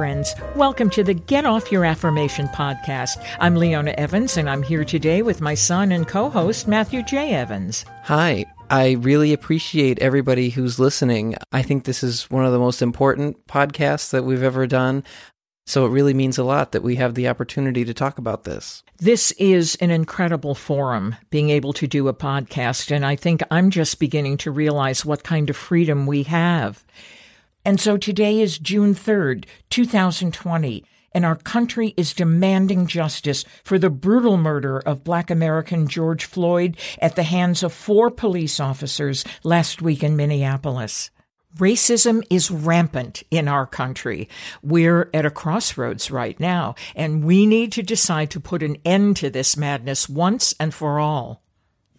Friends. Welcome to the Get Off Your Affirmation podcast. I'm Leona Evans, and I'm here today with my son and co host, Matthew J. Evans. Hi. I really appreciate everybody who's listening. I think this is one of the most important podcasts that we've ever done. So it really means a lot that we have the opportunity to talk about this. This is an incredible forum, being able to do a podcast. And I think I'm just beginning to realize what kind of freedom we have. And so today is June 3rd, 2020, and our country is demanding justice for the brutal murder of black American George Floyd at the hands of four police officers last week in Minneapolis. Racism is rampant in our country. We're at a crossroads right now, and we need to decide to put an end to this madness once and for all.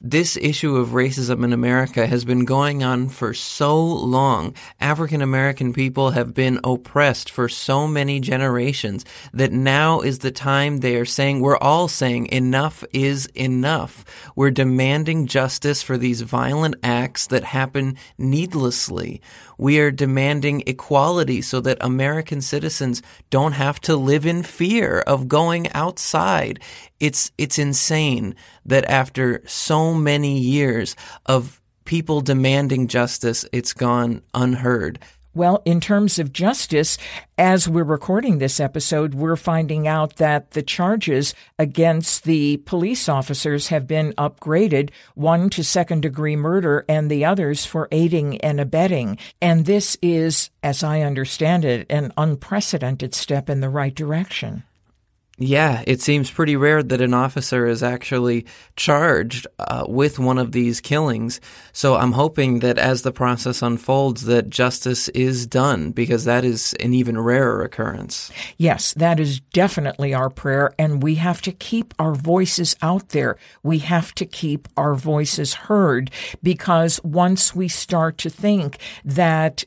This issue of racism in America has been going on for so long. African American people have been oppressed for so many generations that now is the time they are saying, we're all saying enough is enough. We're demanding justice for these violent acts that happen needlessly. We are demanding equality so that American citizens don't have to live in fear of going outside. It's, it's insane that after so many years of people demanding justice, it's gone unheard. Well, in terms of justice, as we're recording this episode, we're finding out that the charges against the police officers have been upgraded, one to second degree murder and the others for aiding and abetting. And this is, as I understand it, an unprecedented step in the right direction. Yeah, it seems pretty rare that an officer is actually charged uh, with one of these killings. So I'm hoping that as the process unfolds, that justice is done because that is an even rarer occurrence. Yes, that is definitely our prayer, and we have to keep our voices out there. We have to keep our voices heard because once we start to think that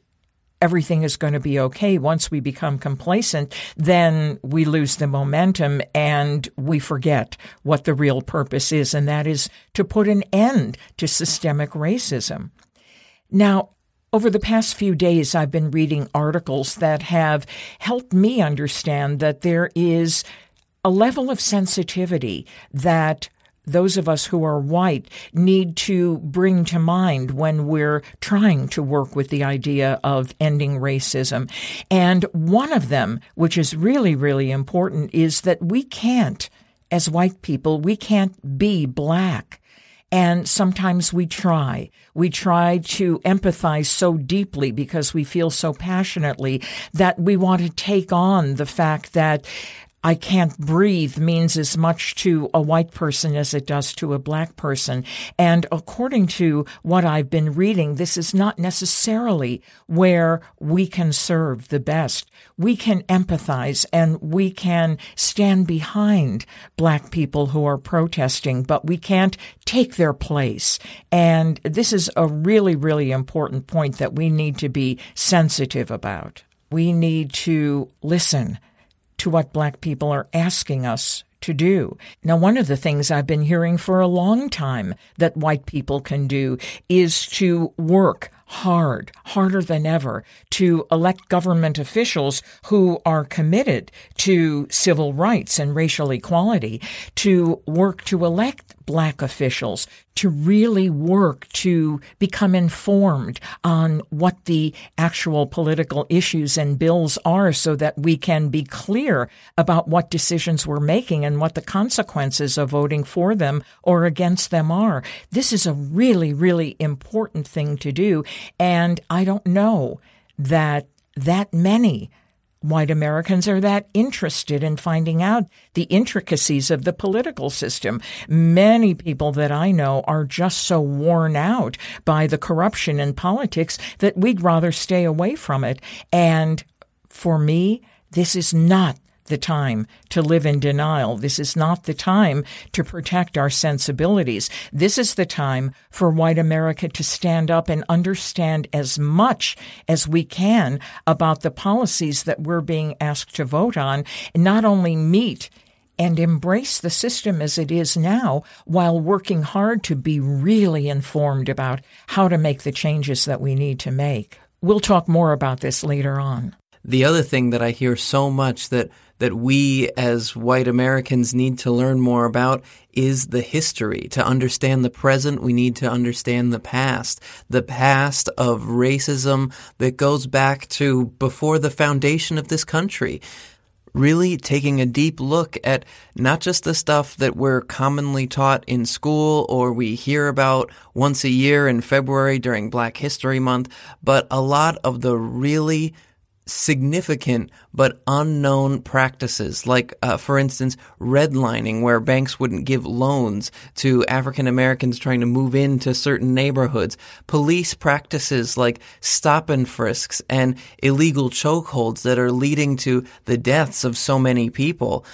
everything is going to be okay. Once we become complacent, then we lose the momentum and we forget what the real purpose is, and that is to put an end to systemic racism. Now, over the past few days, I've been reading articles that have helped me understand that there is a level of sensitivity that those of us who are white need to bring to mind when we're trying to work with the idea of ending racism. And one of them, which is really, really important, is that we can't, as white people, we can't be black. And sometimes we try. We try to empathize so deeply because we feel so passionately that we want to take on the fact that I can't breathe means as much to a white person as it does to a black person. And according to what I've been reading, this is not necessarily where we can serve the best. We can empathize and we can stand behind black people who are protesting, but we can't take their place. And this is a really, really important point that we need to be sensitive about. We need to listen to what black people are asking us to do. Now, one of the things I've been hearing for a long time that white people can do is to work hard, harder than ever, to elect government officials who are committed to civil rights and racial equality, to work to elect black officials, to really work to become informed on what the actual political issues and bills are so that we can be clear about what decisions we're making and what the consequences of voting for them or against them are. This is a really, really important thing to do. And I don't know that that many white Americans are that interested in finding out the intricacies of the political system. Many people that I know are just so worn out by the corruption in politics that we'd rather stay away from it. And for me, this is not the time to live in denial. This is not the time to protect our sensibilities. This is the time for white America to stand up and understand as much as we can about the policies that we're being asked to vote on, and not only meet and embrace the system as it is now while working hard to be really informed about how to make the changes that we need to make. We'll talk more about this later on. The other thing that I hear so much that that we as white Americans need to learn more about is the history. To understand the present, we need to understand the past. The past of racism that goes back to before the foundation of this country really taking a deep look at not just the stuff that we're commonly taught in school or we hear about once a year in February during Black History Month, but a lot of the really significant but unknown practices, like, uh, for instance, redlining, where banks wouldn't give loans to African Americans trying to move into certain neighborhoods, police practices like stop and frisks and illegal chokeholds that are leading to the deaths of so many people.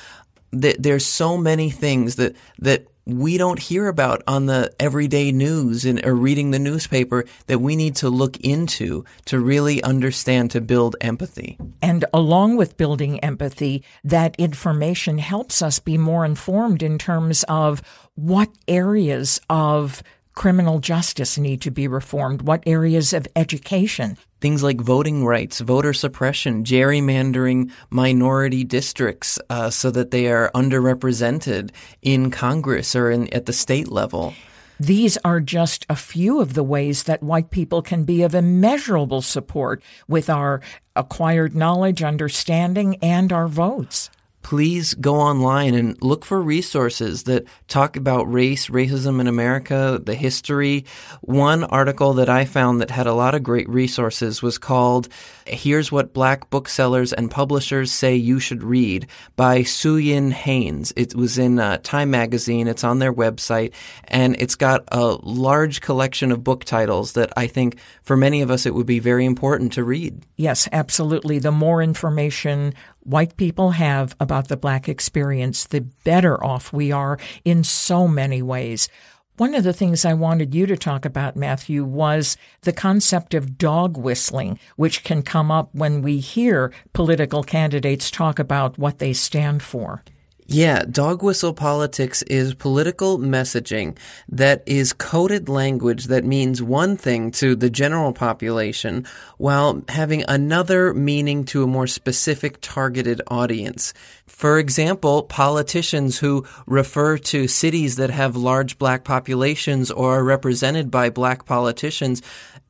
There's so many things that, that we don't hear about on the everyday news and or reading the newspaper that we need to look into to really understand to build empathy. And along with building empathy, that information helps us be more informed in terms of what areas of criminal justice need to be reformed, what areas of education? Things like voting rights, voter suppression, gerrymandering minority districts uh, so that they are underrepresented in Congress or in, at the state level. These are just a few of the ways that white people can be of immeasurable support with our acquired knowledge, understanding, and our votes please go online and look for resources that talk about race, racism in America, the history. One article that I found that had a lot of great resources was called Here's What Black Booksellers and Publishers Say You Should Read by Suyin Haynes. It was in uh, Time Magazine. It's on their website and it's got a large collection of book titles that I think for many of us it would be very important to read. Yes, absolutely. The more information white people have about the black experience, the better off we are in so many ways. One of the things I wanted you to talk about, Matthew, was the concept of dog whistling, which can come up when we hear political candidates talk about what they stand for. Yeah, dog whistle politics is political messaging that is coded language that means one thing to the general population while having another meaning to a more specific targeted audience. For example, politicians who refer to cities that have large black populations or are represented by black politicians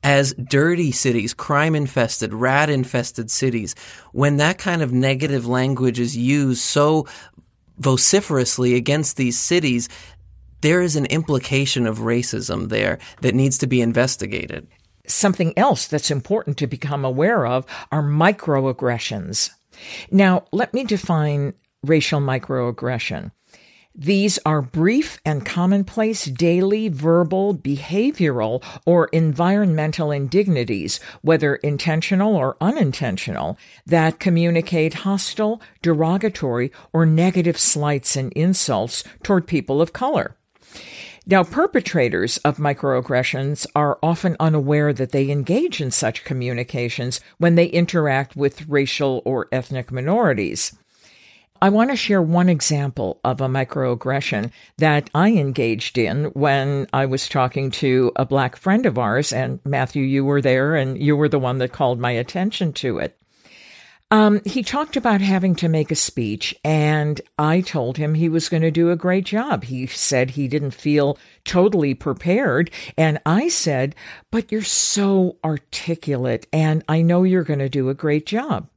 as dirty cities, crime infested, rat infested cities. When that kind of negative language is used so vociferously against these cities, there is an implication of racism there that needs to be investigated. Something else that's important to become aware of are microaggressions. Now, let me define racial microaggression. These are brief and commonplace daily verbal, behavioral, or environmental indignities, whether intentional or unintentional, that communicate hostile, derogatory, or negative slights and insults toward people of color. Now, perpetrators of microaggressions are often unaware that they engage in such communications when they interact with racial or ethnic minorities. I want to share one example of a microaggression that I engaged in when I was talking to a black friend of ours. And Matthew, you were there and you were the one that called my attention to it. Um, he talked about having to make a speech, and I told him he was going to do a great job. He said he didn't feel totally prepared. And I said, But you're so articulate, and I know you're going to do a great job.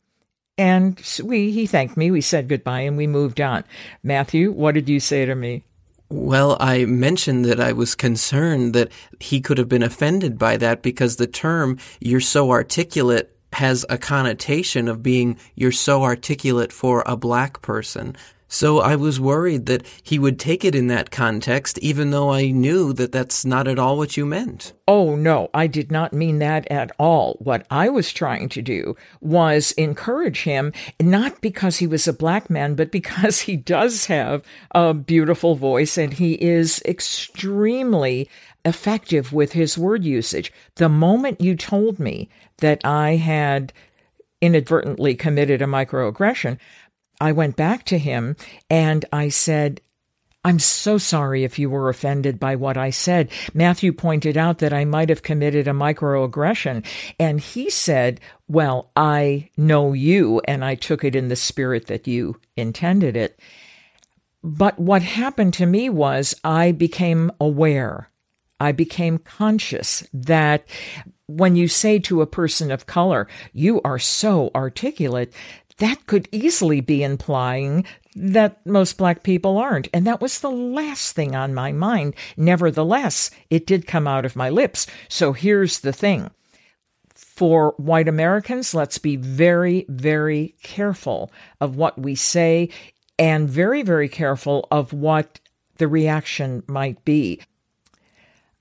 And we, he thanked me. We said goodbye and we moved on. Matthew, what did you say to me? Well, I mentioned that I was concerned that he could have been offended by that because the term you're so articulate has a connotation of being you're so articulate for a black person. So I was worried that he would take it in that context, even though I knew that that's not at all what you meant. Oh, no, I did not mean that at all. What I was trying to do was encourage him, not because he was a black man, but because he does have a beautiful voice and he is extremely effective with his word usage. The moment you told me that I had inadvertently committed a microaggression, I went back to him and I said, I'm so sorry if you were offended by what I said. Matthew pointed out that I might have committed a microaggression, and he said, Well, I know you, and I took it in the spirit that you intended it. But what happened to me was I became aware. I became conscious that when you say to a person of color, you are so articulate, that could easily be implying that most black people aren't. And that was the last thing on my mind. Nevertheless, it did come out of my lips. So here's the thing. For white Americans, let's be very, very careful of what we say and very, very careful of what the reaction might be.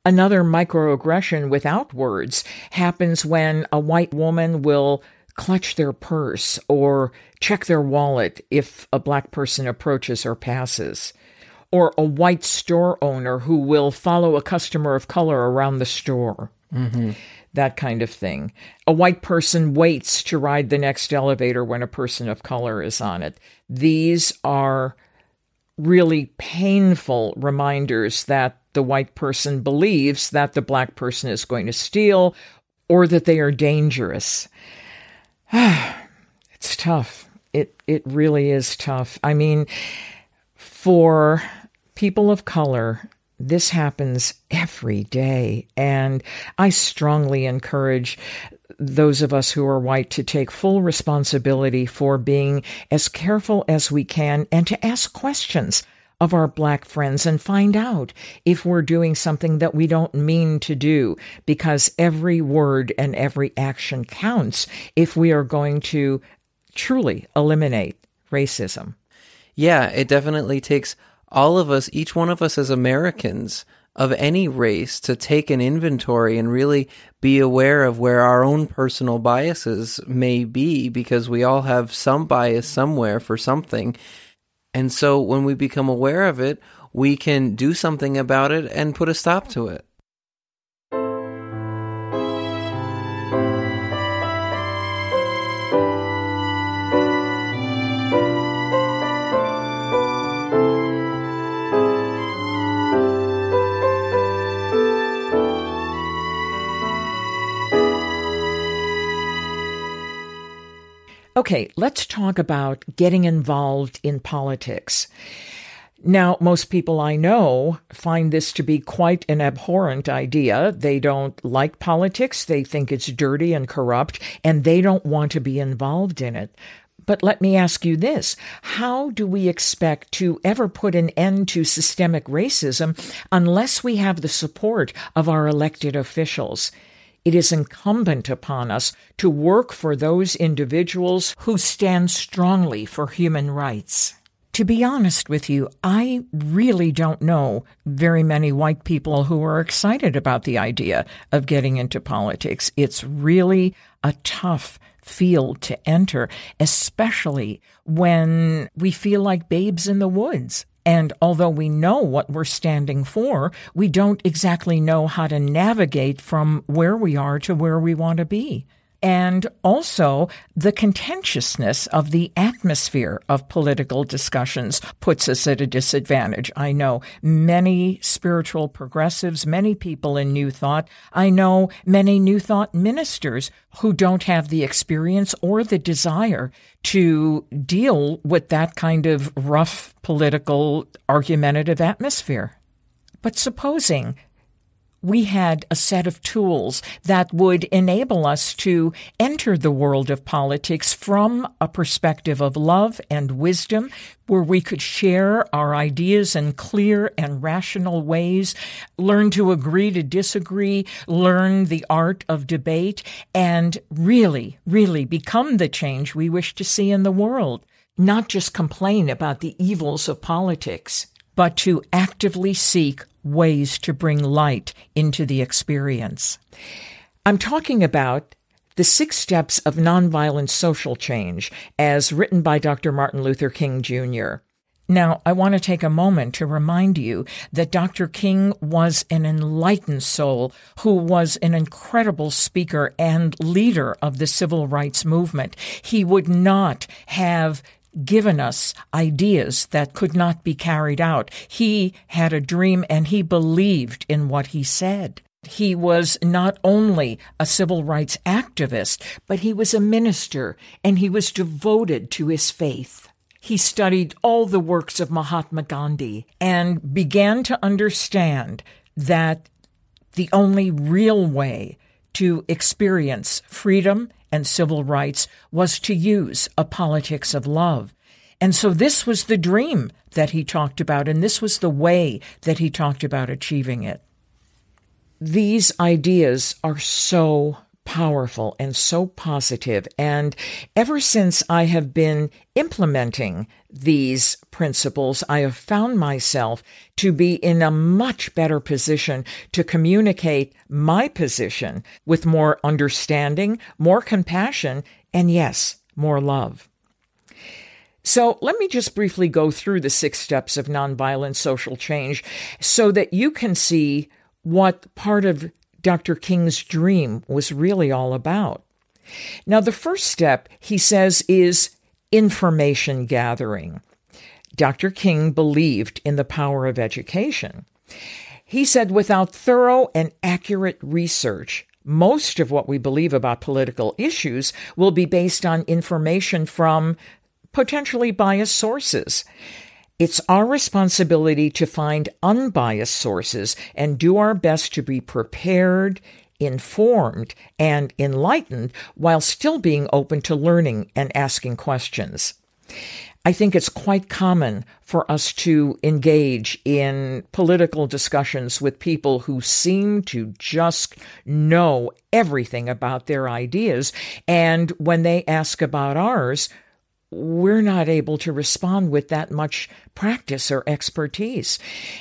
Another microaggression without words happens when a white woman will clutch their purse or check their wallet if a black person approaches or passes. Or a white store owner who will follow a customer of color around the store. Mm-hmm. That kind of thing. A white person waits to ride the next elevator when a person of color is on it. These are really painful reminders that the white person believes that the black person is going to steal or that they are dangerous. it's tough. It it really is tough. I mean, for people of color, this happens every day, and I strongly encourage those of us who are white to take full responsibility for being as careful as we can and to ask questions of our black friends and find out if we're doing something that we don't mean to do because every word and every action counts if we are going to truly eliminate racism. Yeah, it definitely takes all of us, each one of us as Americans of any race, to take an inventory and really be aware of where our own personal biases may be because we all have some bias somewhere for something. And so when we become aware of it, we can do something about it and put a stop to it. Okay, let's talk about getting involved in politics. Now, most people I know find this to be quite an abhorrent idea. They don't like politics. They think it's dirty and corrupt, and they don't want to be involved in it. But let me ask you this How do we expect to ever put an end to systemic racism unless we have the support of our elected officials? It is incumbent upon us to work for those individuals who stand strongly for human rights. To be honest with you, I really don't know very many white people who are excited about the idea of getting into politics. It's really a tough field to enter, especially when we feel like babes in the woods. And although we know what we're standing for, we don't exactly know how to navigate from where we are to where we want to be and also the contentiousness of the atmosphere of political discussions puts us at a disadvantage. I know many spiritual progressives, many people in New Thought. I know many New Thought ministers who don't have the experience or the desire to deal with that kind of rough political argumentative atmosphere. But supposing we had a set of tools that would enable us to enter the world of politics from a perspective of love and wisdom, where we could share our ideas in clear and rational ways, learn to agree to disagree, learn the art of debate, and really, really become the change we wish to see in the world. Not just complain about the evils of politics, but to actively seek ways to bring light into the experience. I'm talking about the Six Steps of Nonviolent Social Change, as written by Dr. Martin Luther King Jr. Now, I want to take a moment to remind you that Dr. King was an enlightened soul who was an incredible speaker and leader of the civil rights movement. He would not have given us ideas that could not be carried out. He had a dream and he believed in what he said. He was not only a civil rights activist, but he was a minister and he was devoted to his faith. He studied all the works of Mahatma Gandhi and began to understand that the only real way to experience freedom and civil rights was to use a politics of love. And so this was the dream that he talked about, and this was the way that he talked about achieving it. These ideas are so powerful and so positive. And ever since I have been implementing these principles, I have found myself to be in a much better position to communicate my position with more understanding, more compassion, and yes, more love. So let me just briefly go through the six steps of nonviolent social change so that you can see what part of Dr. King's dream was really all about. Now, the first step, he says, is information gathering. Dr. King believed in the power of education. He said, without thorough and accurate research, most of what we believe about political issues will be based on information from potentially biased sources. It's our responsibility to find unbiased sources and do our best to be prepared, informed, and enlightened while still being open to learning and asking questions. I think it's quite common for us to engage in political discussions with people who seem to just know everything about their ideas. And when they ask about ours, we're not able to respond with that much practice or expertise.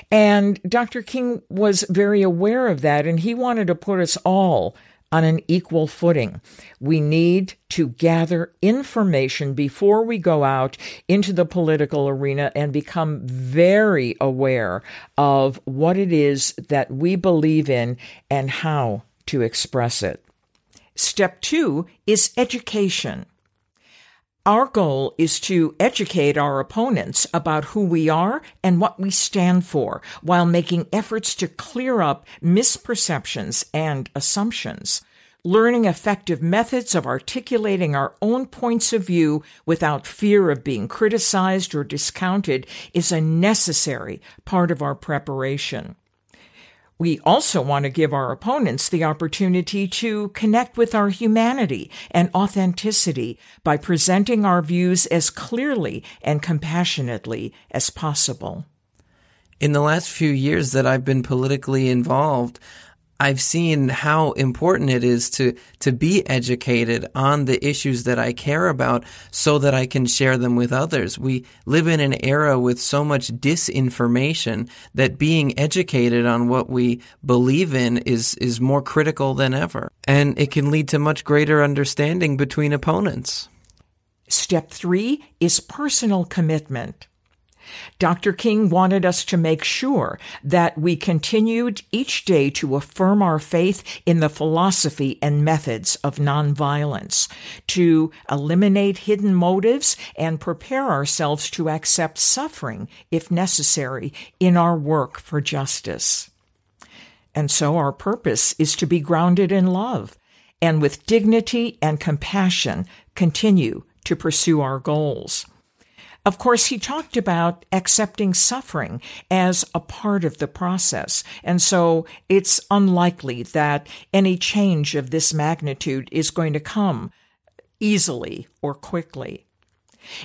And Dr. King was very aware of that, and he wanted to put us all on an equal footing. We need to gather information before we go out into the political arena and become very aware of what it is that we believe in and how to express it. Step two is education. Our goal is to educate our opponents about who we are and what we stand for while making efforts to clear up misperceptions and assumptions. Learning effective methods of articulating our own points of view without fear of being criticized or discounted is a necessary part of our preparation. We also want to give our opponents the opportunity to connect with our humanity and authenticity by presenting our views as clearly and compassionately as possible. In the last few years that I've been politically involved, I've seen how important it is to, to be educated on the issues that I care about so that I can share them with others. We live in an era with so much disinformation that being educated on what we believe in is, is more critical than ever. And it can lead to much greater understanding between opponents. Step three is personal commitment. Dr. King wanted us to make sure that we continued each day to affirm our faith in the philosophy and methods of nonviolence, to eliminate hidden motives and prepare ourselves to accept suffering, if necessary, in our work for justice. And so our purpose is to be grounded in love and with dignity and compassion continue to pursue our goals. Of course, he talked about accepting suffering as a part of the process. And so it's unlikely that any change of this magnitude is going to come easily or quickly.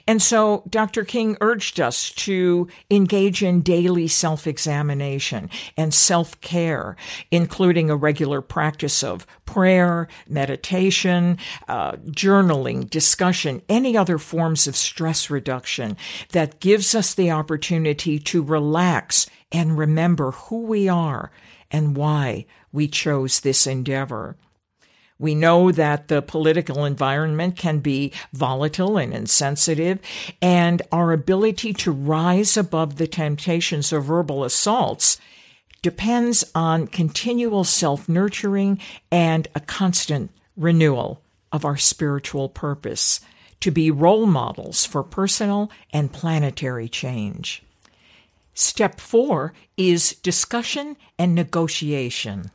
And so Dr. King urged us to engage in daily self examination and self care, including a regular practice of prayer, meditation, uh, journaling, discussion, any other forms of stress reduction that gives us the opportunity to relax and remember who we are and why we chose this endeavor. We know that the political environment can be volatile and insensitive, and our ability to rise above the temptations of verbal assaults depends on continual self nurturing and a constant renewal of our spiritual purpose to be role models for personal and planetary change. Step four is discussion and negotiation.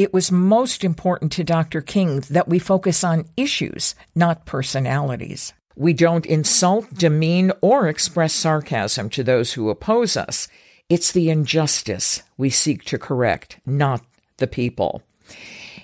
It was most important to Dr. King that we focus on issues, not personalities. We don't insult, demean, or express sarcasm to those who oppose us. It's the injustice we seek to correct, not the people.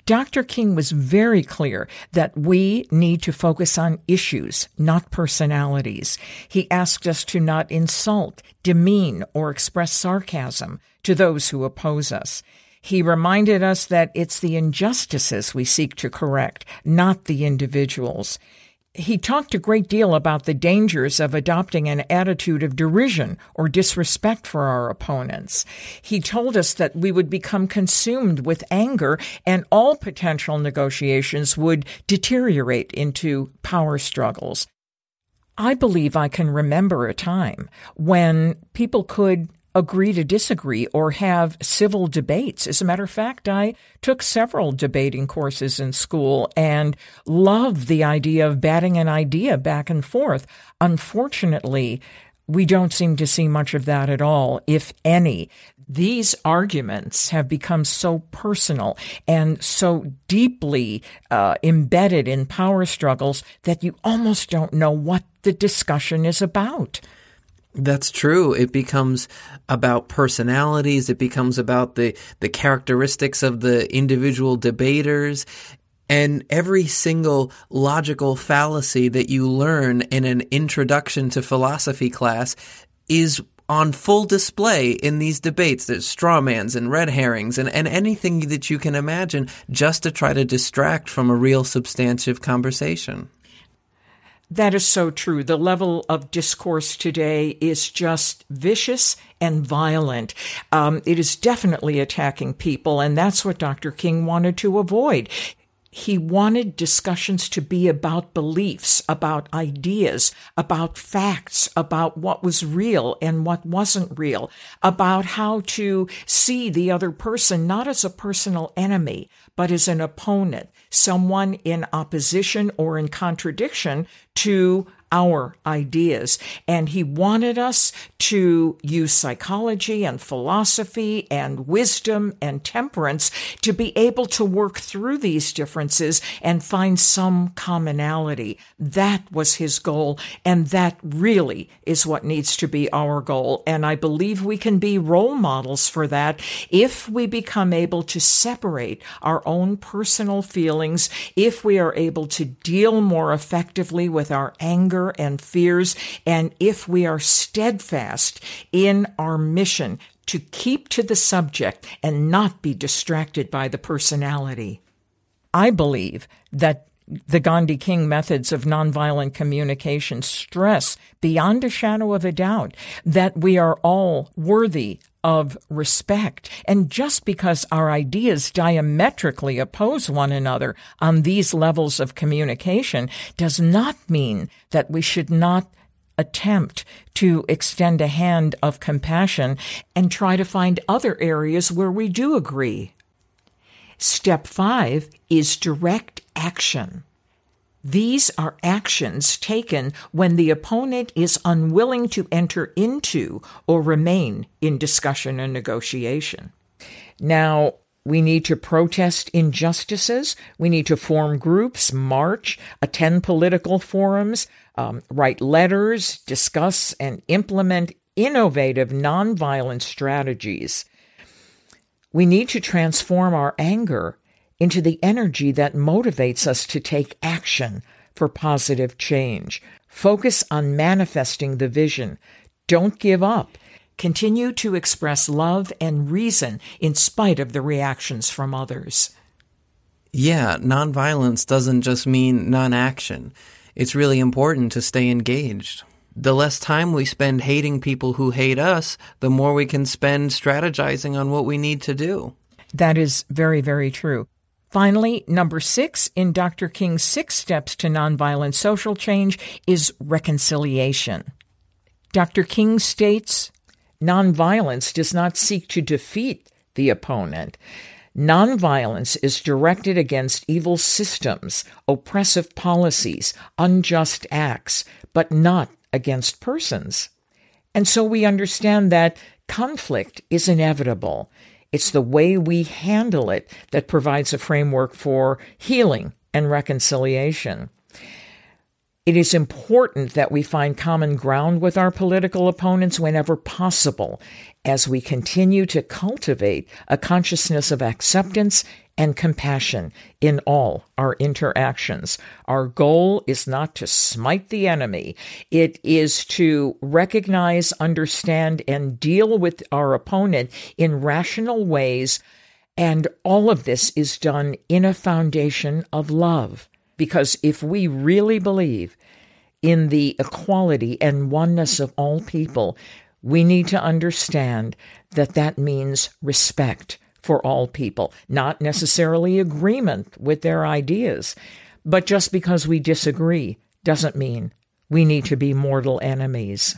Dr. King was very clear that we need to focus on issues, not personalities. He asked us to not insult, demean, or express sarcasm to those who oppose us. He reminded us that it's the injustices we seek to correct, not the individuals he talked a great deal about the dangers of adopting an attitude of derision or disrespect for our opponents. He told us that we would become consumed with anger and all potential negotiations would deteriorate into power struggles. I believe I can remember a time when people could agree to disagree or have civil debates. As a matter of fact, I took several debating courses in school and loved the idea of batting an idea back and forth. Unfortunately, we don't seem to see much of that at all, if any. These arguments have become so personal and so deeply uh, embedded in power struggles that you almost don't know what the discussion is about. That's true. It becomes about personalities. It becomes about the, the characteristics of the individual debaters. And every single logical fallacy that you learn in an introduction to philosophy class is on full display in these debates. There's strawmans and red herrings and, and anything that you can imagine just to try to distract from a real substantive conversation. That is so true. The level of discourse today is just vicious and violent. Um, it is definitely attacking people, and that's what Dr. King wanted to avoid. He wanted discussions to be about beliefs, about ideas, about facts, about what was real and what wasn't real, about how to see the other person not as a personal enemy, but as an opponent, someone in opposition or in contradiction to our ideas. And he wanted us to use psychology and philosophy and wisdom and temperance to be able to work through these differences and find some commonality. That was his goal. And that really is what needs to be our goal. And I believe we can be role models for that if we become able to separate our own personal feelings, if we are able to deal more effectively with our anger anger and fears, and if we are steadfast in our mission to keep to the subject and not be distracted by the personality. I believe that the Gandhi King methods of nonviolent communication stress beyond a shadow of a doubt that we are all worthy of respect. And just because our ideas diametrically oppose one another on these levels of communication does not mean that we should not attempt to extend a hand of compassion and try to find other areas where we do agree. Step five is direct action. These are actions taken when the opponent is unwilling to enter into or remain in discussion and negotiation. Now, we need to protest injustices. We need to form groups, march, attend political forums, um, write letters, discuss and implement innovative nonviolent strategies. We need to transform our anger into the energy that motivates us to take action for positive change. Focus on manifesting the vision. Don't give up. Continue to express love and reason in spite of the reactions from others. Yeah, nonviolence doesn't just mean non action. It's really important to stay engaged. The less time we spend hating people who hate us, the more we can spend strategizing on what we need to do. That is very, very true. Finally, number six in Dr. King's six steps to nonviolent social change is reconciliation. Dr. King states nonviolence does not seek to defeat the opponent. Nonviolence is directed against evil systems, oppressive policies, unjust acts, but not against persons. And so we understand that conflict is inevitable. It's the way we handle it that provides a framework for healing and reconciliation. It is important that we find common ground with our political opponents whenever possible as we continue to cultivate a consciousness of acceptance and compassion in all our interactions. Our goal is not to smite the enemy, it is to recognize, understand, and deal with our opponent in rational ways. And all of this is done in a foundation of love. Because if we really believe in the equality and oneness of all people, we need to understand that that means respect for all people, not necessarily agreement with their ideas. But just because we disagree doesn't mean we need to be mortal enemies.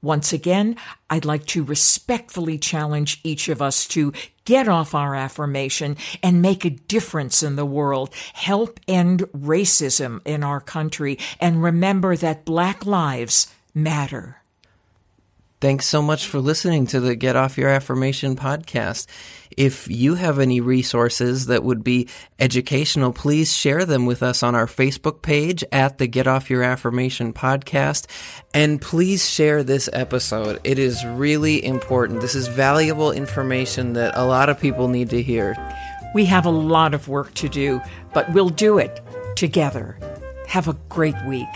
Once again, I'd like to respectfully challenge each of us to get off our affirmation and make a difference in the world, help end racism in our country, and remember that Black lives matter. Thanks so much for listening to the Get Off Your Affirmation podcast. If you have any resources that would be educational, please share them with us on our Facebook page at the Get Off Your Affirmation podcast. And please share this episode. It is really important. This is valuable information that a lot of people need to hear. We have a lot of work to do, but we'll do it together. Have a great week.